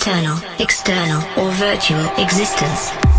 Internal, external, or virtual existence.